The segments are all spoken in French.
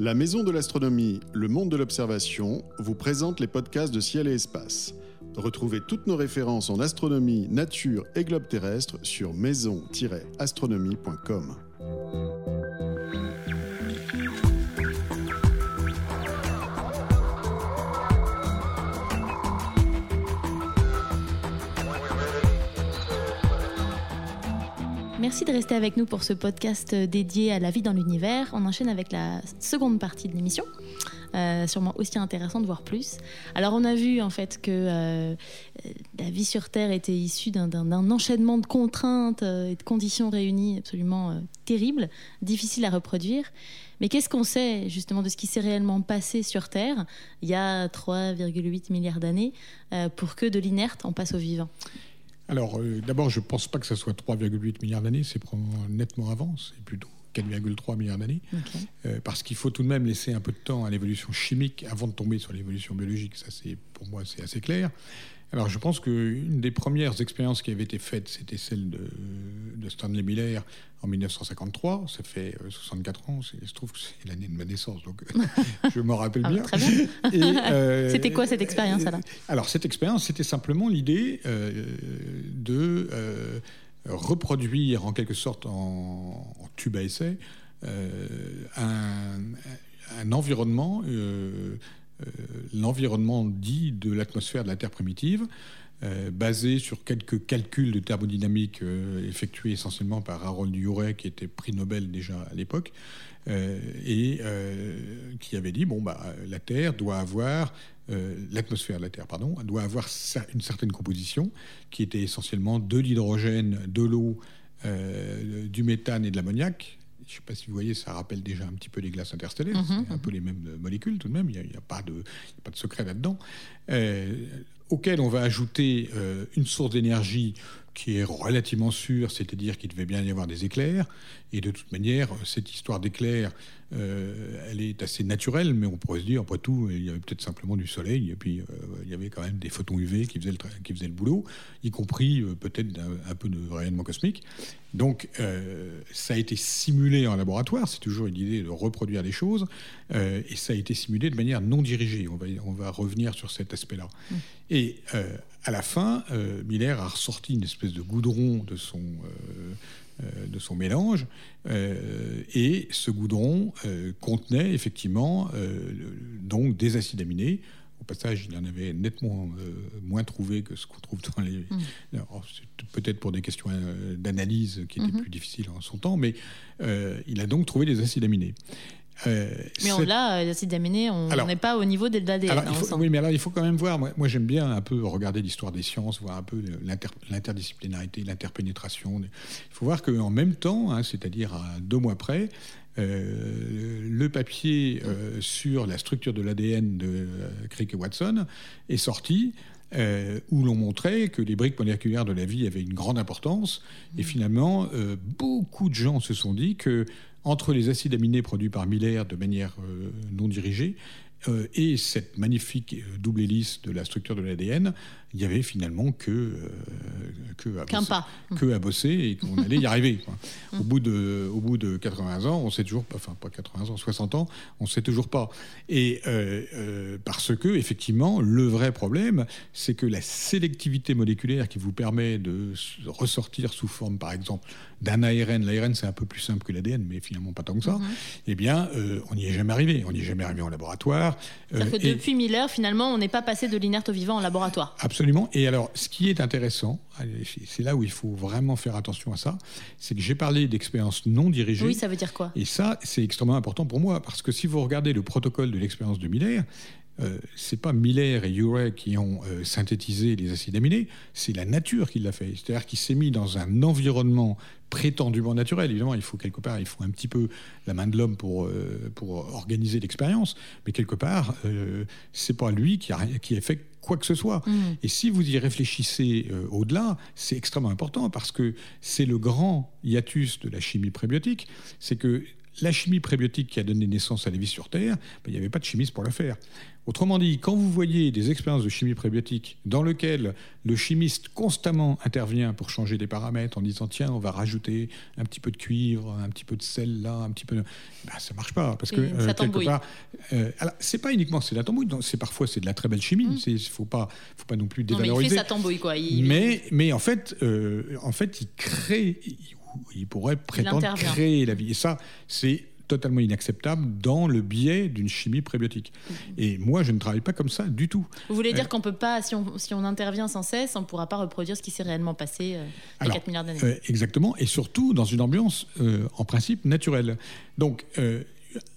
La Maison de l'Astronomie, le monde de l'observation, vous présente les podcasts de Ciel et Espace. Retrouvez toutes nos références en astronomie, nature et globe terrestre sur maison-astronomie.com. Merci de rester avec nous pour ce podcast dédié à la vie dans l'univers. On enchaîne avec la seconde partie de l'émission. Euh, sûrement aussi intéressant de voir plus. Alors on a vu en fait que euh, la vie sur Terre était issue d'un enchaînement de contraintes euh, et de conditions réunies absolument terribles, difficiles à reproduire. Mais qu'est-ce qu'on sait justement de ce qui s'est réellement passé sur Terre il y a 3,8 milliards d'années pour que de l'inerte en passe au vivant? Alors, euh, d'abord, je ne pense pas que ça soit 3,8 milliards d'années, c'est nettement avant, c'est plutôt 4,3 milliards d'années, euh, parce qu'il faut tout de même laisser un peu de temps à l'évolution chimique avant de tomber sur l'évolution biologique. Ça, c'est pour moi, c'est assez clair. Alors, je pense qu'une des premières expériences qui avait été faite, c'était celle de, Stanley Miller en 1953. Ça fait 64 euh, ans. Il se trouve que c'est l'année de ma naissance, donc je m'en rappelle ah, bien. Très bien. Euh, c'était quoi cette expérience alors? Alors, cette expérience, c'était simplement l'idée euh, de reproduire en quelque sorte en, tube à essai un, un, environnement l'environnement dit de l'atmosphère de la Terre primitive, euh, basé sur quelques calculs de thermodynamique euh, effectués essentiellement par Harold Urey, qui était prix Nobel déjà à l'époque, et qui avait dit bon bah la Terre doit avoir l'atmosphère de la Terre pardon doit avoir une certaine composition qui était essentiellement de l'hydrogène, de l'eau, du méthane et de l'ammoniac je ne sais pas si vous voyez, ça rappelle déjà un petit peu les glaces interstellaires. Mhm, c'est un peu les mêmes molécules tout de même. Il n'y a, pas de, pas de secret là-dedans. Euh, auquel on va ajouter euh, une source d'énergie qui est relativement sûre, c'est-à-dire qu'il devait bien y avoir des éclairs. Et de toute manière, cette histoire d'éclairs, euh, elle est assez naturelle, mais on pourrait se dire, après tout, il y avait peut-être simplement du soleil, et puis euh, il y avait quand même des photons UV qui faisaient le, qui faisaient le boulot, y compris peut-être un, peu de rayonnement cosmique. Donc, ça a été simulé en laboratoire, c'est toujours une idée de reproduire les choses, et ça a été simulé de manière non dirigée. On va, on va revenir sur cet aspect-là. Mmh. Et à la fin, euh, Miller a ressorti une espèce de goudron de son, euh, euh, de son mélange, et ce goudron contenait effectivement donc des acides aminés. Au passage, il en avait nettement moins trouvé que ce qu'on trouve dans les. Mm. Peut-être pour des questions d'analyse qui étaient mm-hmm. plus difficiles en son temps, mais il a donc trouvé des acides aminés. Euh, mais on l'a, l'acide aminé, on n'est pas au niveau de l'ADN. Oui, mais alors il faut quand même voir. Moi, j'aime bien un peu regarder l'histoire des sciences, voir un peu l'interdisciplinarité, l'interpénétration. Il faut voir qu'en même temps, hein, c'est-à-dire à deux mois près, euh, le papier euh, sur la structure de l'ADN de Crick et Watson est sorti. où l'on montrait que les briques moléculaires de la vie avaient une grande importance. Et finalement, beaucoup de gens se sont dit que entre les acides aminés produits par Miller de manière euh, non dirigée euh, et cette magnifique euh, double hélice de la structure de l'ADN, il y avait finalement que, euh, que, à, bosser, pas. que à bosser et qu'on allait y arriver. au, bout de, au bout de 80 ans, on sait toujours pas, enfin pas 80 ans, 60 ans, on sait toujours pas. Et euh, parce que, effectivement, le vrai problème, c'est que la sélectivité moléculaire qui vous permet de ressortir sous forme, par exemple, d'un ARN, l'ARN c'est un peu plus simple que l'ADN, mais finalement pas tant que ça, mm-hmm. eh bien, on n'y est jamais arrivé. On n'y est jamais arrivé en laboratoire. C'est-à-dire que depuis Miller, finalement, on n'est pas passé de l'inerte au vivant en laboratoire. Absolument Absolument. Et alors, ce qui est intéressant, c'est là où il faut vraiment faire attention à ça, c'est que j'ai parlé d'expérience non dirigée. Oui, ça veut dire quoi? Et ça, c'est extrêmement important pour moi, parce que si vous regardez le protocole de l'expérience de Miller, euh, c'est pas Miller et Urey qui ont euh, synthétisé les acides aminés, c'est la nature qui l'a fait. C'est-à-dire qu'il s'est mis dans un environnement prétendument naturel. Évidemment, il faut quelque part, il faut un petit peu la main de l'homme pour, euh, pour organiser l'expérience, mais quelque part, c'est pas lui qui a, qui a fait quoi que ce soit. Mm. Et si vous y réfléchissez euh, au-delà, c'est extrêmement important parce que c'est le grand hiatus de la chimie prébiotique, c'est que la chimie prébiotique qui a donné naissance à la vie sur Terre, ben, il n'y avait pas de chimiste pour la faire. Autrement dit, quand vous voyez des expériences de chimie prébiotique dans lesquelles le chimiste constamment intervient pour changer des paramètres en disant tiens, on va rajouter un petit peu de cuivre, un petit peu de sel là, un petit peu de... Ben, ça marche pas parce que euh, quelque part, euh, c'est pas uniquement c'est de la tambouille, c'est parfois c'est de la très belle chimie. Mm. Il faut pas, faut pas non plus dévaloriser. mais il fait sa tambouille quoi. Mais, mais en fait, euh, en fait, il crée, il pourrait prétendre créer la vie. Et ça, c'est totalement inacceptable dans le biais d'une chimie prébiotique. Mm-hmm. Et moi, je ne travaille pas comme ça du tout. Vous voulez dire euh, qu'on peut pas, si on, si on, intervient sans cesse, on ne pourra pas reproduire ce qui s'est réellement passé euh, il y a 4 milliards d'années euh, Exactement, et surtout dans une ambiance en principe naturelle. Donc,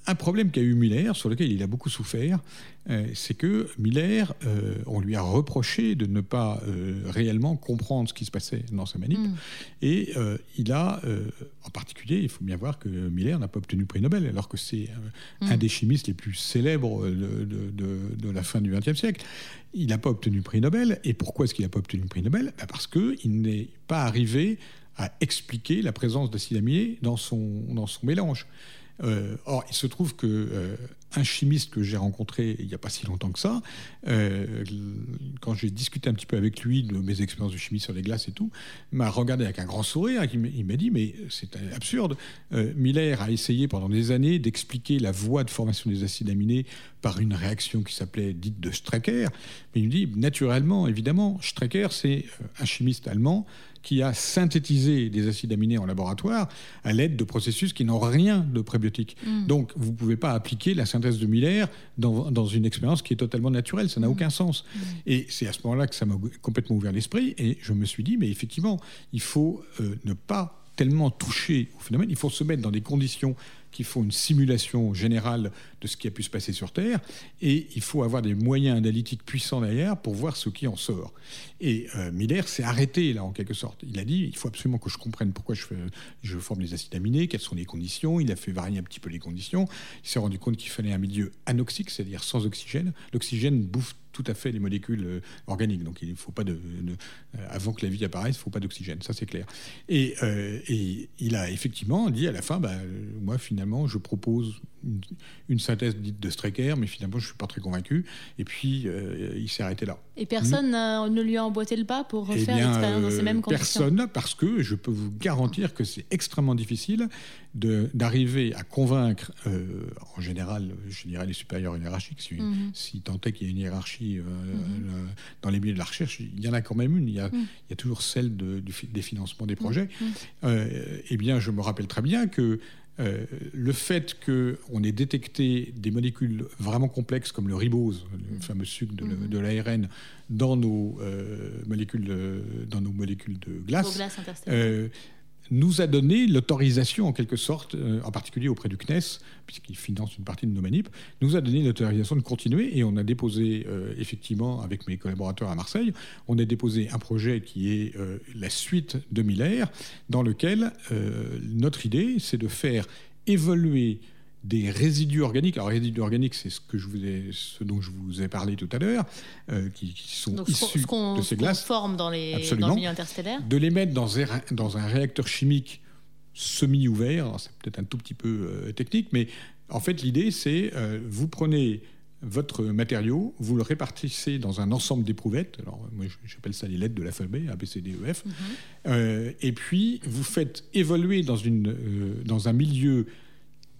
un problème qu'a eu Muller, sur lequel il a beaucoup souffert, euh, c'est que Miller, euh, on lui a reproché de ne pas euh, réellement comprendre ce qui se passait dans sa manip. Mm. Et il a, en particulier, il faut bien voir que Miller n'a pas obtenu le prix Nobel, alors que c'est mm. un des chimistes les plus célèbres de, la fin du XXe siècle. Il n'a pas obtenu le prix Nobel. Et pourquoi est-ce qu'il n'a pas obtenu le prix Nobel? Bah, Parce qu'il n'est pas arrivé à expliquer la présence d'acide aminé dans son, dans son mélange. Euh, or, il se trouve que euh, un chimiste que j'ai rencontré il n'y a pas si longtemps que ça, euh, quand j'ai discuté un petit peu avec lui de mes expériences de chimie sur les glaces et tout, m'a regardé avec un grand sourire. Il m'a dit mais c'est absurde. Miller a essayé pendant des années d'expliquer la voie de formation des acides aminés par une réaction qui s'appelait dite de Strecker. Mais il me dit naturellement, évidemment, Strecker c'est un chimiste allemand qui a synthétisé des acides aminés en laboratoire à l'aide de processus qui n'ont rien de prébiotique. Mm. Donc, vous ne pouvez pas appliquer la synthèse de Miller dans, dans une expérience qui est totalement naturelle. Ça n'a mm. aucun sens. Mm. Et c'est à ce moment-là que ça m'a complètement ouvert l'esprit. Et je me suis dit, mais effectivement, il faut euh, ne pas tellement toucher au phénomène, il faut se mettre dans des conditions qui font une simulation générale de ce qui a pu se passer sur Terre, et il faut avoir des moyens analytiques puissants derrière pour voir ce qui en sort. Et euh, Miller s'est arrêté là en quelque sorte. Il a dit il faut absolument que je comprenne pourquoi je, forme les acides aminés, quelles sont les conditions. Il a fait varier un petit peu les conditions. Il s'est rendu compte qu'il fallait un milieu anoxique, c'est-à-dire sans oxygène. L'oxygène bouffe tout à fait les molécules euh, organiques. Donc il faut pas de, euh, avant que la vie apparaisse, il faut pas d'oxygène, ça c'est clair. Et, et, il a effectivement dit à la fin, bah, moi finalement je propose une, synthèse dite de Strecker, mais finalement, je ne suis pas très convaincu. Et puis, euh, il s'est arrêté là. Et personne ne lui a emboîté le pas pour refaire eh l'expérience dans ces mêmes conditions Personne, parce que je peux vous garantir que c'est extrêmement difficile d'arriver à convaincre, euh, en général, je dirais les supérieurs hiérarchiques, si, mhm. si tant est qu'il y a une hiérarchie euh, mhm. dans les milieux de la recherche, il y en a quand même une. Il y a, mhm. il y a toujours celle de, des financements des projets. eh bien, je me rappelle très bien que euh, le fait qu'on ait détecté des molécules vraiment complexes comme le ribose, le fameux sucre de, mhm. l'ARN, dans nos euh, molécules, de, dans nos molécules de glace, nous a donné l'autorisation, en quelque sorte, euh, en particulier auprès du CNES, puisqu'il finance une partie de nos manips, nous a donné l'autorisation de continuer. Et on a déposé, euh, effectivement, avec mes collaborateurs à Marseille, on a déposé un projet qui est euh, la suite de Miller, dans lequel notre idée, c'est de faire évoluer des résidus organiques. Alors, résidus organiques, c'est ce, que je vous ai, ce dont je vous ai parlé tout à l'heure, euh, qui, sont issus de ces glaces. forme dans, les, Absolument, dans le milieu interstellaire. De les mettre dans un, dans un réacteur chimique semi-ouvert. C'est peut-être un tout petit peu euh, technique, mais en fait, l'idée, c'est euh, vous prenez votre matériau, vous le répartissez dans un ensemble d'éprouvettes. Alors, moi, j'appelle ça les lettres de l'alphabet, A, B, C, D, E, F. Mhm. et puis, vous faites évoluer dans, une, dans un milieu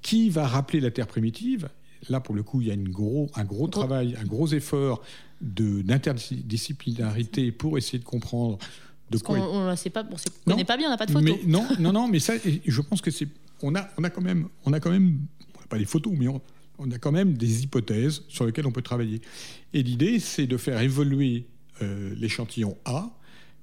qui va rappeler la Terre primitive? Là, pour le coup, il y a une gros, un gros travail, un gros effort d'interdisciplinarité pour essayer de comprendre de quoi. On ne sait pas, on connaît pas bien, on n'a pas de photos. Mais non, non, non, mais ça, je pense que c'est, on a, on a quand même, on a quand même, pas les photos, mais on, a quand même des hypothèses sur lesquelles on peut travailler. Et l'idée, c'est de faire évoluer euh, l'échantillon A,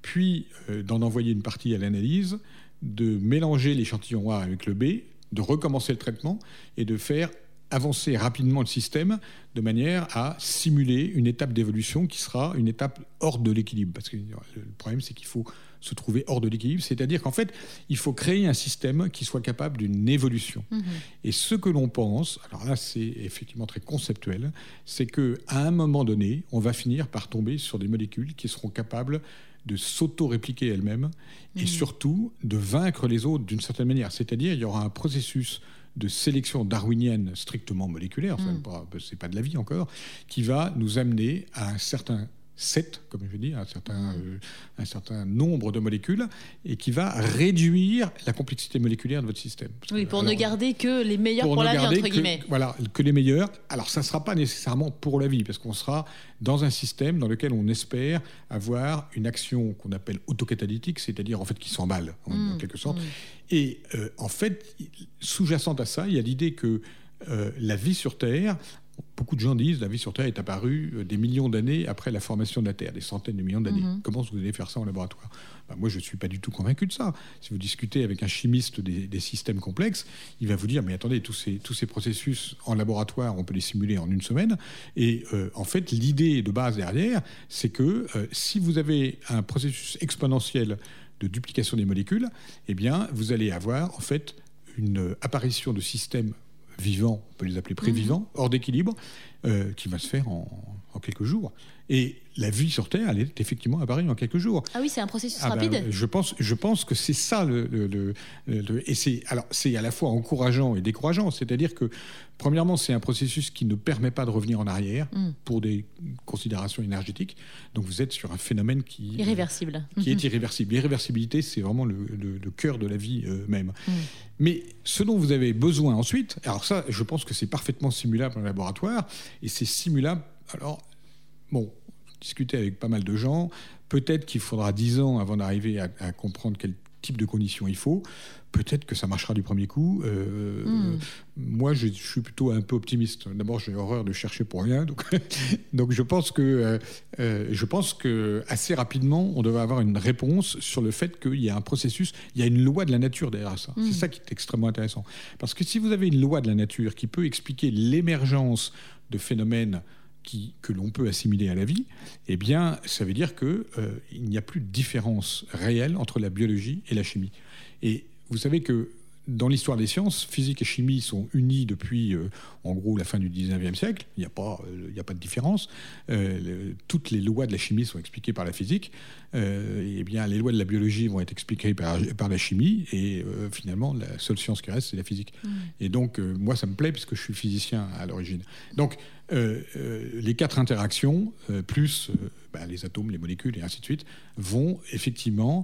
puis euh, d'en envoyer une partie à l'analyse, de mélanger l'échantillon A avec le B, de recommencer le traitement et de faire avancer rapidement le système de manière à simuler une étape d'évolution qui sera une étape hors de l'équilibre. Parce que le problème, c'est qu'il faut se trouver hors de l'équilibre, c'est-à-dire qu'en fait, il faut créer un système qui soit capable d'une évolution. Mm-hmm. Et ce que l'on pense, alors là, c'est effectivement très conceptuel, c'est que à un moment donné, on va finir par tomber sur des molécules qui seront capables de s'auto-répliquer elle-même et mm. surtout de vaincre les autres d'une certaine manière. C'est-à-dire il y aura un processus de sélection darwinienne strictement moléculaire, ce n'est pas, pas de la vie encore, qui va nous amener à un certain 7, comme je dis, un certain, euh, un certain nombre de molécules, et qui va réduire la complexité moléculaire de votre système. oui, pour ne garder que les meilleurs pour, la vie, entre guillemets. Voilà, que les meilleurs. Alors, ça ne sera pas nécessairement pour la vie, parce qu'on sera dans un système dans lequel on espère avoir une action qu'on appelle autocatalytique, c'est-à-dire en fait qui s'emballe, en, mmh, quelque sorte. Mmh. Et euh, en fait, sous-jacente à ça, il y a l'idée que euh, la vie sur Terre Beaucoup de gens disent la vie sur Terre est apparue euh, des millions d'années après la formation de la Terre, des centaines de millions d'années. Mhm. Comment vous allez faire ça en laboratoire? Ben, Moi, je ne suis pas du tout convaincu de ça. Si vous discutez avec un chimiste des, systèmes complexes, il va vous dire mais attendez, tous ces, tous ces processus en laboratoire, on peut les simuler en une semaine. Et euh, en fait, l'idée de base derrière, c'est que euh, si vous avez un processus exponentiel de duplication des molécules, eh bien, vous allez avoir en fait une apparition de systèmes vivants, on peut les appeler prévivants, mhm. hors d'équilibre, euh, qui va se faire en, quelques jours. Et la vie sur Terre, elle est effectivement apparue en quelques jours. Ah oui, c'est un processus ah ben, rapide. je pense, je pense que c'est ça le, le, et c'est alors c'est à la fois encourageant et décourageant. C'est-à-dire que premièrement, c'est un processus qui ne permet pas de revenir en arrière mm. pour des considérations énergétiques. Donc vous êtes sur un phénomène qui irréversible, qui est irréversible. L'irréversibilité, c'est vraiment le, cœur de la vie euh, même. Mm. Mais ce dont vous avez besoin ensuite, alors ça, je pense que c'est parfaitement simulable en laboratoire, et c'est simulable. Alors, bon, discuter avec pas mal de gens, peut-être qu'il faudra dix ans avant d'arriver à, à comprendre quel type de conditions il faut peut-être que ça marchera du premier coup. Euh, hmm. Moi, je, suis plutôt un peu optimiste. D'abord, j'ai horreur de chercher pour rien, donc, donc je pense que euh, euh, je pense que assez rapidement, on devrait avoir une réponse sur le fait qu'il y a un processus, il y a une loi de la nature derrière ça. C'est hmm. ça qui est extrêmement intéressant, parce que si vous avez une loi de la nature qui peut expliquer l'émergence de phénomènes qui, que l'on peut assimiler à la vie, eh bien, ça veut dire qu'il il n'y a plus de différence réelle entre la biologie et la chimie. Et vous savez que dans l'histoire des sciences, physique et chimie sont unis depuis, euh, en gros, la fin du 19e siècle. Il n'y a, pas, euh, a pas de différence. Euh, toutes les lois de la chimie sont expliquées par la physique. et bien, les lois de la biologie vont être expliquées par, par la chimie. Et finalement, la seule science qui reste, c'est la physique. Mmh. Et donc, moi, ça me plaît puisque je suis physicien à l'origine. Donc, les quatre interactions, plus bah, les atomes, les molécules et ainsi de suite, vont effectivement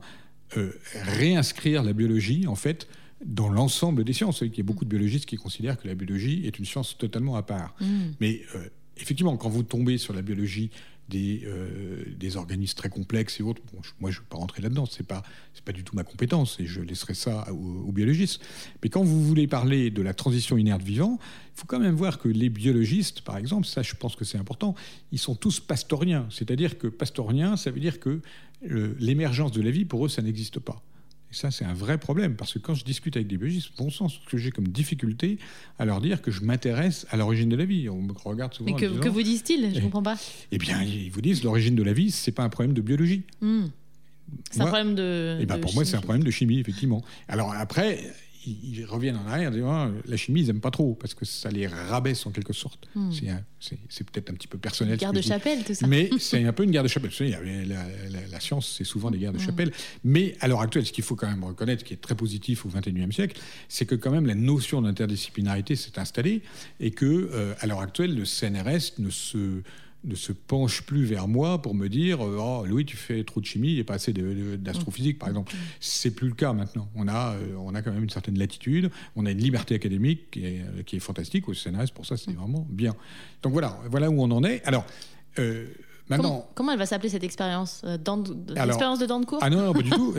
réinscrire la biologie, en fait, dans l'ensemble des sciences. Il y a beaucoup de biologistes qui considèrent que la biologie est une science totalement à part. Mm. Mais euh, effectivement, quand vous tombez sur la biologie des, euh, des organismes très complexes et autres, moi je ne vais pas rentrer là-dedans, ce n'est pas, pas du tout ma compétence et je laisserai ça aux, biologistes. Mais quand vous voulez parler de la transition inerte vivant, il faut quand même voir que les biologistes, par exemple, ça je pense que c'est important, ils sont tous pastoriens. C'est-à-dire que pastorien, ça veut dire que l'émergence de la vie, pour eux, ça n'existe pas. Et ça, c'est un vrai problème, parce que quand je discute avec des biologistes, bon sens, ce que j'ai comme difficulté à leur dire que je m'intéresse à l'origine de la vie. On me regarde souvent. Mais que, que vous disent-ils? Je ne comprends pas. Eh bien, ils vous disent l'origine de la vie, c'est pas un problème de biologie. Hmm. C'est un problème de. Eh ben, pour moi, c'est un problème de chimie, effectivement. Alors après, ils, reviennent en arrière disant ah, la chimie, ils n'aiment pas trop parce que ça les rabaisse en quelque sorte. Hmm. C'est peut-être un petit peu personnel. Une guerre de chapelle, tout ça. Mais c'est un peu une guerre de chapelle. la, la, science, c'est souvent des guerres de hmm. chapelle. Mais à l'heure actuelle, ce qu'il faut quand même reconnaître, qui est très positif au XXIe siècle, c'est que quand même la notion d'interdisciplinarité s'est installée et que euh, à l'heure actuelle, le CNRS ne se ne se penche plus vers moi pour me dire euh, oh, Louis, tu fais trop de chimie et pas assez d'astrophysique, par exemple. C'est plus le cas maintenant. On a, euh, on a quand même une certaine latitude, on a une liberté académique qui est, euh, qui est fantastique au CNRS, pour ça, c'est vraiment bien. Donc voilà, voilà où on en est. Alors. Maintenant, comment, elle va s'appeler cette expérience L'expérience de dents de Ah non, non, pas du tout.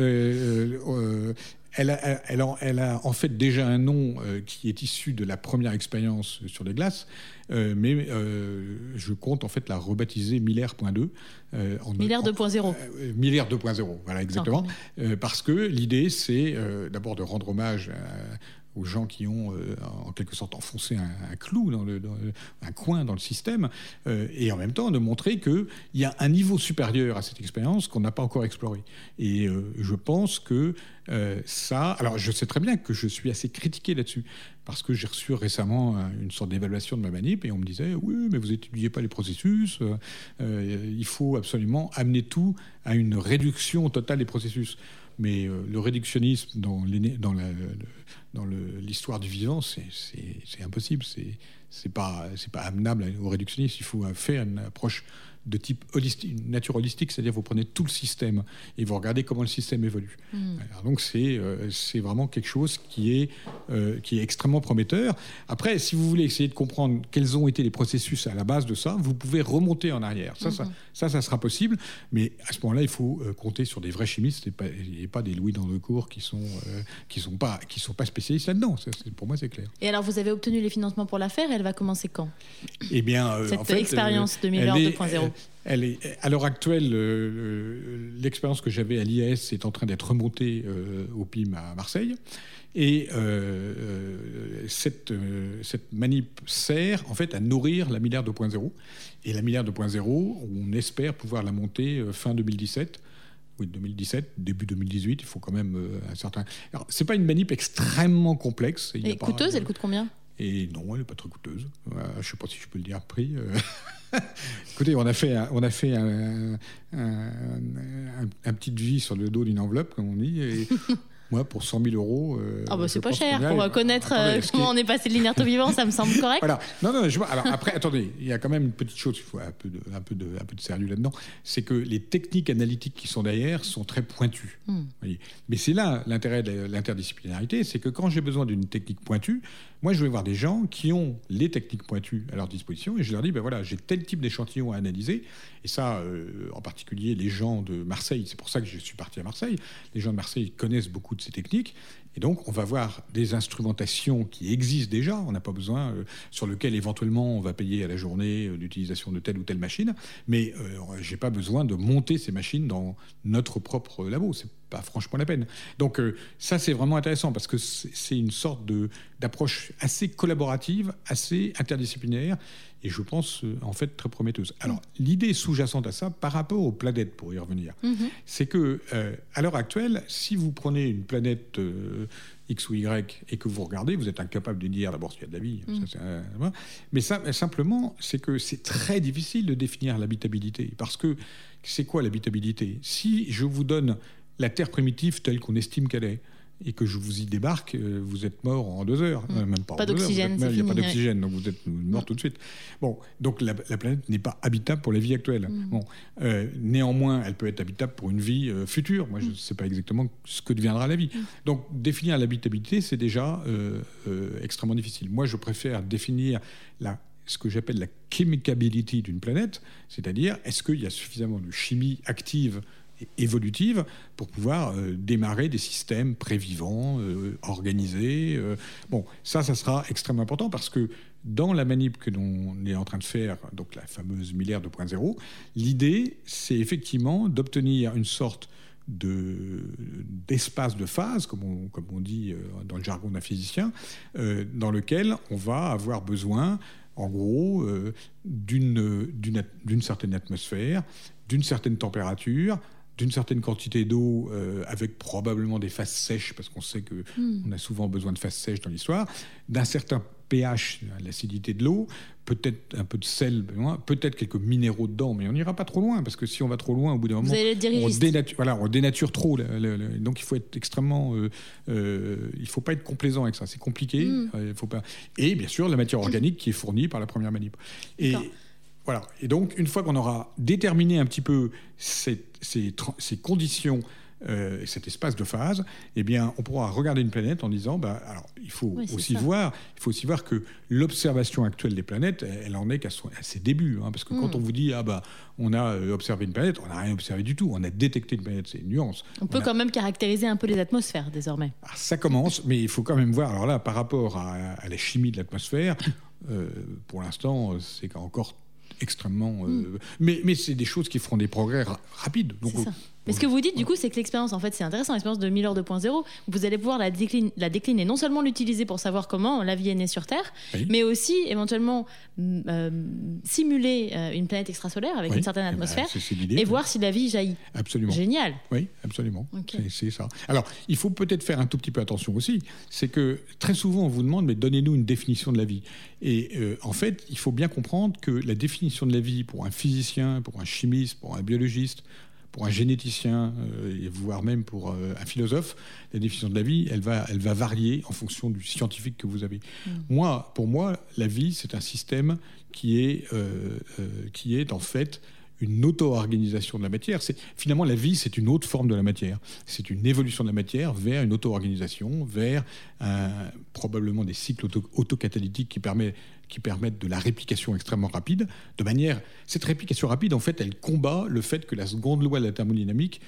Elle a, elle, a, en fait déjà un nom qui est issu de la première expérience sur les glaces. Euh, mais euh, je compte en fait la rebaptiser Miller.2. Euh, Miller 2.0. Miller 2.0, voilà exactement. parce que l'idée, c'est d'abord de rendre hommage aux gens qui ont en quelque sorte enfoncé un, clou, dans, le, un coin dans le système, et en même temps de montrer qu'il y a un niveau supérieur à cette expérience qu'on n'a pas encore exploré. Et je pense que ça... Alors je sais très bien que je suis assez critiqué là-dessus, parce que j'ai reçu récemment euh, une sorte d'évaluation de ma manip et on me disait oui mais vous n'étudiez pas les processus, euh, euh, il faut absolument amener tout à une réduction totale des processus. Mais le réductionnisme dans l'histoire du vivant, c'est impossible. C'est pas, pas amenable au réductionnisme. Il faut faire une approche de type holistique, nature holistique, c'est-à-dire vous prenez tout le système et vous regardez comment le système évolue. Hmm. donc c'est euh, c'est vraiment quelque chose qui est, euh, qui est extrêmement prometteur. Après, si vous voulez essayer de comprendre quels ont été les processus à la base de ça, vous pouvez remonter en arrière. Ça, ça, hmm. ça, sera possible, mais à ce moment-là, il faut euh, compter sur des vrais chimistes et pas, pas des Louis dans le cours qui sont, qui sont pas, qui sont pas spécialistes là-dedans. Pour moi, c'est clair. Et alors, vous avez obtenu les financements pour la faire, elle va commencer quand? Eh bien, cette expérience de Miller 2.0 elle est, à l'heure actuelle, euh, l'expérience que j'avais à l'IS est en train d'être remontée euh, au PIM à Marseille. Et euh, cette, cette, manip sert en fait à nourrir la milliard 2.0. Et la milliard 2.0, on espère pouvoir la monter fin 2017 oui, 2017, début 2018, il faut quand même un certain. Alors, c'est pas une manip extrêmement complexe. Et coûteuse, elle coûte combien? Et non, elle n'est pas très coûteuse. je ne sais pas si je peux le dire prix. Écoutez, on a fait, on a fait un, un, petit devis sur le dos d'une enveloppe, comme on dit, et Moi, pour 100 000 euros. Euh, ah, bah, c'est pas cher. Pour reconnaître euh, comment on est passé de l'inerte au vivant, ça me semble correct. Voilà. Non, non, je vois. Alors, après, attendez, il y a quand même une petite chose, il faut un peu de, un peu de, un peu de sérieux là-dedans. C'est que les techniques analytiques qui sont derrière sont très pointues. Hmm. Mais c'est là l'intérêt de l'interdisciplinarité c'est que quand j'ai besoin d'une technique pointue, moi, je vais voir des gens qui ont les techniques pointues à leur disposition et je leur dis ben voilà, j'ai tel type d'échantillon à analyser. Et ça, euh, en particulier, les gens de Marseille, c'est pour ça que je suis parti à Marseille. Les gens de Marseille connaissent beaucoup de ces techniques. Et donc, on va voir des instrumentations qui existent déjà. On n'a pas besoin, euh, sur lequel éventuellement on va payer à la journée l'utilisation euh, de telle ou telle machine. Mais je n'ai pas besoin de monter ces machines dans notre propre labo. C'est pas franchement la peine. Donc euh, ça, c'est vraiment intéressant parce que c'est une sorte d'approche assez collaborative, assez interdisciplinaire et je pense euh, en fait très prometteuse. Alors l'idée sous-jacente à ça, par rapport aux planètes, pour y revenir, mhm. c'est que euh, à l'heure actuelle, si vous prenez une planète X ou Y et que vous regardez, vous êtes incapable de dire d'abord s'il y a de la vie. Mhm. mais ça, simplement, c'est que c'est très difficile de définir l'habitabilité parce que c'est quoi l'habitabilité? Si je vous donne la Terre primitive telle qu'on estime qu'elle est et que je vous y débarque, euh, vous êtes mort en deux heures, mmh. même pas, pas d'oxygène, il n'y a pas d'oxygène, donc vous êtes mort tout de suite. Bon, donc la, planète n'est pas habitable pour la vie actuelle. Mmh. Bon, euh, néanmoins, elle peut être habitable pour une vie euh, future. Moi, je ne mmh. sais pas exactement ce que deviendra la vie. Donc, définir l'habitabilité, c'est déjà extrêmement difficile. Moi, je préfère définir la ce que j'appelle la chemicability d'une planète, c'est-à-dire est-ce qu'il y a suffisamment de chimie active évolutive pour pouvoir euh, démarrer des systèmes prévivants, euh, organisés. Euh. Bon, ça, ça sera extrêmement important parce que dans la manip que l'on est en train de faire, donc la fameuse Miller 2.0, l'idée, c'est effectivement d'obtenir une sorte d'espace de, phase, comme on, comme on dit dans le jargon d'un physicien, dans lequel on va avoir besoin, en gros, d'une certaine atmosphère, d'une certaine température, d'une certaine quantité d'eau, euh, avec probablement des phases sèches, parce qu'on sait qu'on hmm. a souvent besoin de phases sèches dans l'histoire, d'un certain pH, l'acidité de l'eau, peut-être un peu de sel, peut-être quelques minéraux dedans, mais on n'ira pas trop loin, parce que si on va trop loin, au bout d'un moment, on dénature, voilà, on dénature trop. donc il faut être extrêmement... Euh, euh, il ne faut pas être complaisant avec ça, c'est compliqué. Hmm. il faut pas... Et bien sûr, la matière organique qui est fournie par la première manip. Et... Voilà. Et donc, une fois qu'on aura déterminé un petit peu ces, conditions euh, cet espace de phase, eh bien, on pourra regarder une planète en disant, bah, alors, il faut aussi voir, il faut aussi voir que l'observation actuelle des planètes, elle en est qu'à ses débuts, hein, parce que quand hmm. on vous dit, ah bah, on a euh, observé une planète, on n'a rien observé du tout, on a détecté une planète, c'est une nuance. On, peut quand même caractériser un peu les atmosphères désormais. Ah, ça commence, mais il faut quand même voir. Alors là, par rapport à, la chimie de l'atmosphère, euh, pour l'instant, c'est encore extrêmement. Euh, hmm. Mais, mais c'est des choses qui feront des progrès rapides. Donc, mais ce que vous dites, du coup, c'est que l'expérience, en fait, c'est intéressant, l'expérience de Miller 2.0, vous allez pouvoir la, décliner, la décliner, non seulement l'utiliser pour savoir comment la vie est née sur Terre, mais aussi éventuellement euh, simuler euh, une planète extrasolaire avec une certaine eh ben, atmosphère et voir si la vie jaillit. Absolument. Génial. Oui, absolument. C'est ça. Alors, il faut peut-être faire un tout petit peu attention aussi, c'est que très souvent, on vous demande, mais donnez-nous une définition de la vie. Et euh, en fait, il faut bien comprendre que la définition de la vie pour un physicien, pour un chimiste, pour un biologiste, pour un généticien, et voire même pour un philosophe, la définition de la vie, elle va, elle va varier en fonction du scientifique que vous avez. Mm. Moi, pour moi, la vie, c'est un système qui est, qui est en fait une auto-organisation de la matière. C'est finalement la vie, c'est une autre forme de la matière. C'est une évolution de la matière vers une auto-organisation, vers probablement des cycles autocatalytiques qui, permet, qui permettent de la réplication extrêmement rapide. De manière, cette réplication rapide, en fait, elle combat le fait que la seconde loi de la thermodynamique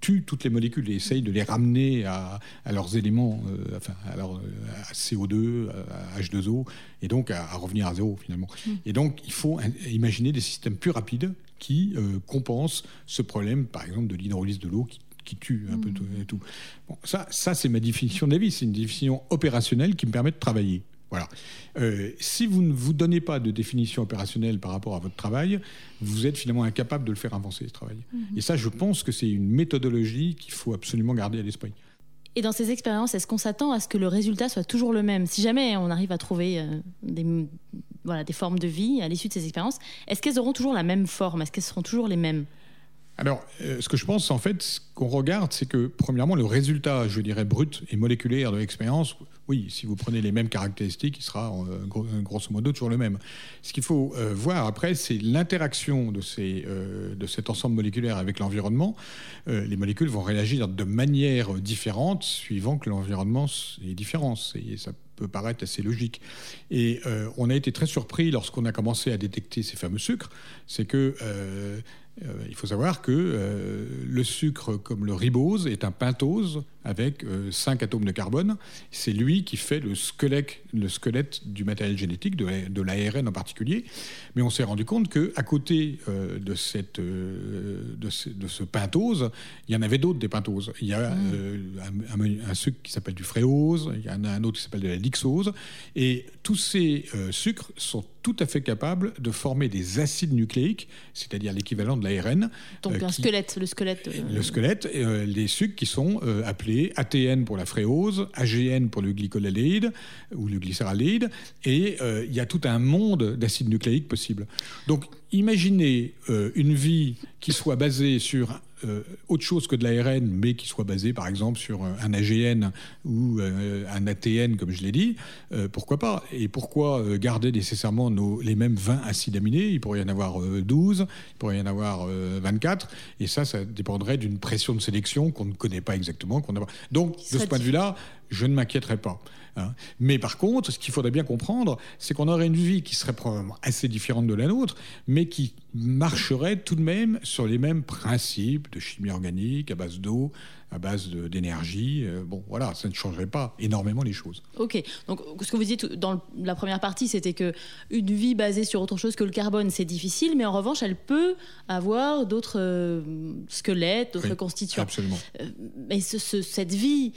tue toutes les molécules et essaye de les ramener à, leurs éléments, euh, enfin, à, CO2, à H2O, et donc à, revenir à zéro finalement. Mmh. Et donc il faut imaginer des systèmes plus rapides qui euh, compense ce problème, par exemple, de l'hydrolyse de l'eau qui, tue un peu mmh. tout. Bon, ça, ça c'est ma définition de la vie. C'est une définition opérationnelle qui me permet de travailler. Voilà. Euh, si vous ne vous donnez pas de définition opérationnelle par rapport à votre travail, vous êtes finalement incapable de le faire avancer, ce travail. Mmh. Et ça, je pense que c'est une méthodologie qu'il faut absolument garder à l'esprit. Et dans ces expériences, est-ce qu'on s'attend à ce que le résultat soit toujours le même? Si jamais on arrive à trouver euh, des, voilà, des formes de vie à l'issue de ces expériences, est-ce qu'elles auront toujours la même forme? Est-ce qu'elles seront toujours les mêmes? Alors, euh, ce que je pense, en fait, ce qu'on regarde, c'est que, premièrement, le résultat, je dirais, brut et moléculaire de l'expérience, oui, si vous prenez les mêmes caractéristiques, il sera euh, grosso modo toujours le même. Ce qu'il faut euh, voir après, c'est l'interaction de, ces, de cet ensemble moléculaire avec l'environnement. les molécules vont réagir de manière différente suivant que l'environnement est différent. Et ça peut paraître assez logique. Et on a été très surpris lorsqu'on a commencé à détecter ces fameux sucres, c'est que euh, il faut savoir que euh, le sucre, comme le ribose, est un pentose avec 5 euh, atomes de carbone. C'est lui qui fait le squelette, le squelette du matériel génétique, de, l'ARN en particulier. Mais on s'est rendu compte qu'à côté de, cette, de, ce, pentose, il y en avait d'autres des pentoses. Il y a mmh. un, sucre qui s'appelle du fréose, il y en a un autre qui s'appelle de la lixose. Et tous ces sucres sont tout à fait capables de former des acides nucléiques, c'est-à-dire l'équivalent de l'ARN. Donc euh, un squelette, le squelette. Euh, le squelette, euh, les sucres qui sont appelés ATN pour la fréose, AGN pour le glycolaldéhyde ou le glycéraldéhyde, et il y a tout un monde d'acides nucléiques possibles. Donc imaginez une vie qui soit basée sur euh, autre chose que de l'ARN, mais qui soit basé par exemple sur un AGN ou euh, un ATN, comme je l'ai dit, euh, pourquoi pas? Et pourquoi garder nécessairement nos, les mêmes 20 acides aminés? Il pourrait y en avoir 12, il pourrait y en avoir 24, et ça, ça dépendrait d'une pression de sélection qu'on ne connaît pas exactement. Qu'on a... Donc, de ce point de vue-là, je ne m'inquiéterai pas. Hein. Mais par contre, ce qu'il faudrait bien comprendre, c'est qu'on aurait une vie qui serait probablement assez différente de la nôtre, mais qui marcherait tout de même sur les mêmes principes de chimie organique à base d'eau, à base d'énergie. Euh, bon, voilà, ça ne changerait pas énormément les choses. Ok. Donc, ce que vous dites dans la première partie, c'était que une vie basée sur autre chose que le carbone, c'est difficile, mais en revanche, elle peut avoir d'autres euh, squelettes, d'autres constituants. Absolument. Euh, mais cette vie,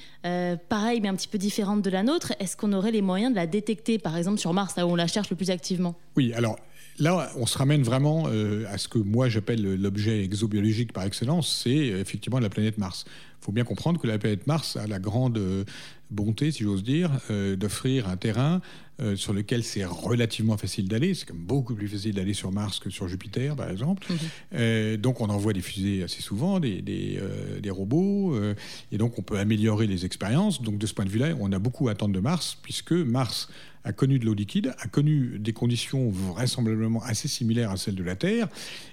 pareil, mais un petit peu différente de la nôtre, est-ce qu'on aurait les moyens de la détecter, par exemple sur Mars, là où on la cherche le plus activement? Oui. Alors, Là, on se ramène vraiment à ce que moi j'appelle l'objet exobiologique par excellence, c'est effectivement la planète Mars. Faut bien comprendre que la planète Mars a la grande euh, bonté, si j'ose dire, euh, d'offrir un terrain euh, sur lequel c'est relativement facile d'aller. C'est comme beaucoup plus facile d'aller sur Mars que sur Jupiter, par exemple. Mhm. donc on envoie des fusées assez souvent, des, des robots, et donc on peut améliorer les expériences. Donc de ce point de vue-là, on a beaucoup à attendre de Mars, puisque Mars a connu de l'eau liquide, a connu des conditions vraisemblablement assez similaires à celles de la Terre.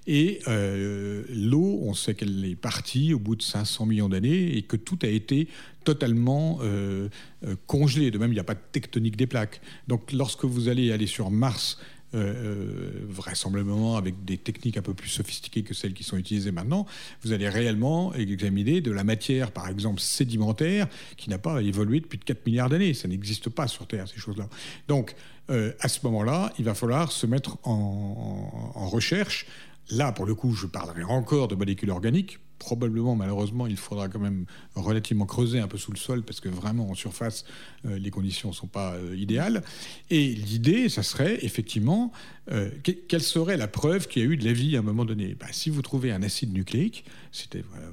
Et euh, l'eau, on sait qu'elle est partie au bout de 500 millions d'années et que tout a été totalement euh, euh, congelé. De même, il n'y a pas de tectonique des plaques. Donc lorsque vous allez aller sur Mars euh, vraisemblablement avec des techniques un peu plus sophistiquées que celles qui sont utilisées maintenant, vous allez réellement examiner de la matière, par exemple sédimentaire, qui n'a pas évolué depuis 4 milliards d'années. Ça n'existe pas sur Terre, ces choses-là. Donc, à ce moment-là, il va falloir se mettre en recherche. Là, pour le coup, je parlerai encore de molécules organiques, probablement, malheureusement, il faudra quand même relativement creuser un peu sous le sol parce que vraiment en surface, euh, les conditions ne sont pas euh, idéales. Et l'idée, ça serait effectivement, euh, quelle serait la preuve qu'il y a eu de la vie à un moment donné? Bah, Si vous trouvez un acide nucléique,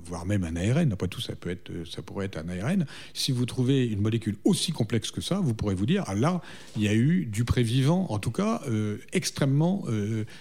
voire même un ARN, après tout, ça, peut être, ça pourrait être un ARN, si vous trouvez une molécule aussi complexe que ça, vous pourrez vous dire, ah là, il y a eu du prévivant, en tout cas, extrêmement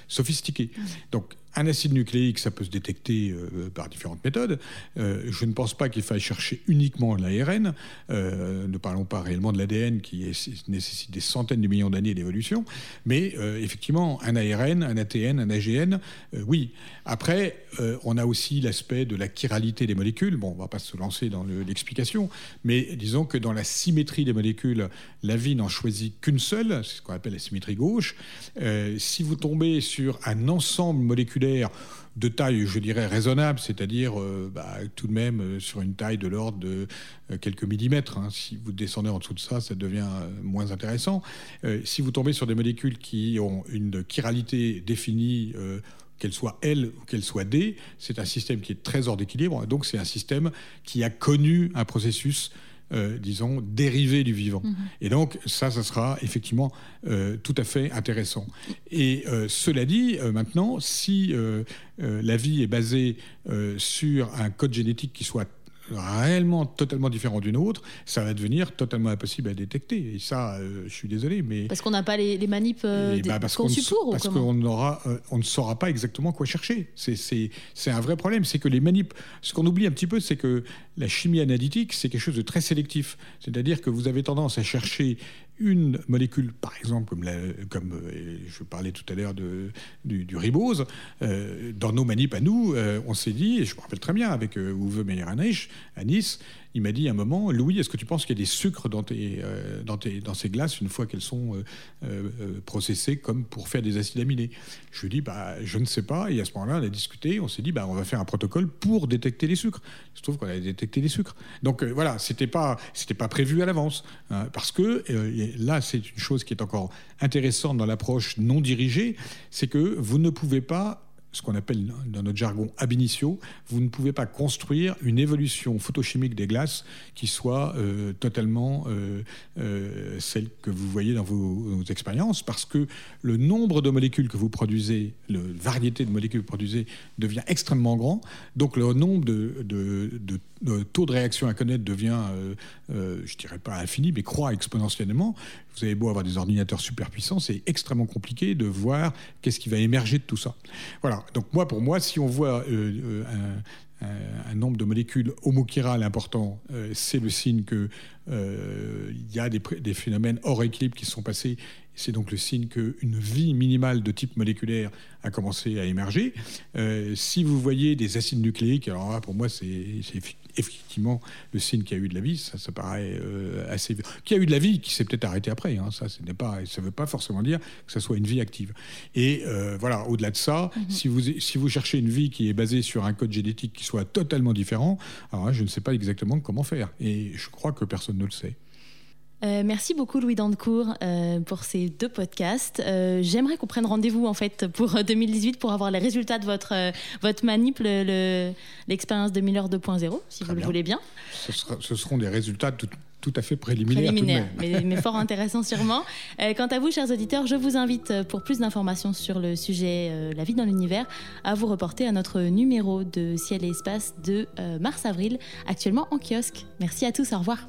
sophistiqué. Donc, un acide nucléique, ça peut se détecter euh, par différentes méthodes. Euh, je ne pense pas qu'il faille chercher uniquement l'ARN. Euh, ne parlons pas réellement de l'ADN qui nécessite des centaines de millions d'années d'évolution. Mais effectivement, un ARN, un ATN, un AGN, oui. Après, on a aussi l'aspect de la chiralité des molécules. Bon, on ne va pas se lancer dans l'explication, mais disons que dans la symétrie des molécules, la vie n'en choisit qu'une seule, c'est ce qu'on appelle la symétrie gauche. si vous tombez sur un ensemble moléculaire de taille, je dirais, raisonnable, c'est-à-dire euh, bah, tout de même euh, sur une taille de l'ordre de euh, quelques millimètres. Hein. Si vous descendez en dessous de ça, ça devient moins intéressant. si vous tombez sur des molécules qui ont une chiralité définie, qu'elle soit L ou qu'elle soit D, c'est un système qui est très hors d'équilibre. Donc c'est un système qui a connu un processus euh, disons, dérivé du vivant. Mhm. Et donc, ça, ça sera effectivement euh, tout à fait intéressant. Et euh, cela dit, maintenant, si la vie est basée sur un code génétique qui soit réellement totalement différent d'une autre, ça va devenir totalement impossible à détecter. Et ça, euh, je suis désolé, mais... Parce qu'on n'a pas les, les manips euh, bah parce qu'on Parce qu'on aura, euh, on ne saura pas exactement quoi chercher. C'est un vrai problème. C'est que les manips... Ce qu'on oublie un petit peu, c'est que la chimie analytique, c'est quelque chose de très sélectif. C'est-à-dire que vous avez tendance à chercher une molécule, par exemple, comme, comme euh, je parlais tout à l'heure du, ribose, euh, dans nos manips à nous, euh, on s'est dit, et je me rappelle très bien avec Uwe Meyer-Anich à Nice, il m'a dit à un moment, Louis, est-ce que tu penses qu'il y a des sucres dans, tes, euh, dans, tes, dans ces glaces une fois qu'elles sont euh, euh, processées comme pour faire des acides aminés? Je lui ai dit, bah, je ne sais pas. Et à ce moment-là, on a discuté, on s'est dit, bah, on va faire un protocole pour détecter les sucres. Il se trouve qu'on a détecté les sucres. Donc voilà, c'était pas, c'était pas prévu à l'avance. Hein, parce que là, c'est une chose qui est encore intéressante dans l'approche non dirigée, c'est que vous ne pouvez pas ce qu'on appelle dans notre jargon ab initio, vous ne pouvez pas construire une évolution photochimique des glaces qui soit euh, totalement euh, euh, celle que vous voyez dans vos, expériences, parce que le nombre de molécules que vous produisez, la variété de molécules que vous produisez devient extrêmement grand, donc le nombre de, de taux de réaction à connaître devient, je dirais pas infini, mais croît exponentiellement. Vous avez beau avoir des ordinateurs super puissants, c'est extrêmement compliqué de voir qu'est-ce qui va émerger de tout ça. Voilà. Donc moi, pour moi, si on voit euh, euh, un, nombre de molécules homochirales important, euh, c'est le signe qu'il y a des, phénomènes hors équilibre qui sont passés. C'est donc le signe qu'une vie minimale de type moléculaire a commencé à émerger. si vous voyez des acides nucléiques, alors là, pour moi, c'est effectivement le signe qu'il y a eu de la vie, ça, ça paraît euh, assez. Qu'il y a eu de la vie, qui s'est peut-être arrêté après. Hein, ça, n'est pas, ça ne veut pas forcément dire que ça soit une vie active. Et euh, voilà, au-delà de ça, mhm. si, vous, si vous cherchez une vie qui est basée sur un code génétique qui soit totalement différent, alors je ne sais pas exactement comment faire. Et je crois que personne ne le sait. Euh, merci beaucoup Louis Dandecourt euh, pour ces deux podcasts. Euh, j'aimerais qu'on prenne rendez-vous en fait pour 2018 pour avoir les résultats de votre votre manip, l'expérience de Miller 2.0, si vous le voulez bien. Ce, seront des résultats tout, tout à fait préliminaires, mais, mais, fort intéressants sûrement. quant à vous, chers auditeurs, je vous invite pour plus d'informations sur le sujet la vie dans l'univers à vous reporter à notre numéro de Ciel et Espace de mars-avril, actuellement en kiosque. Merci à tous, au revoir.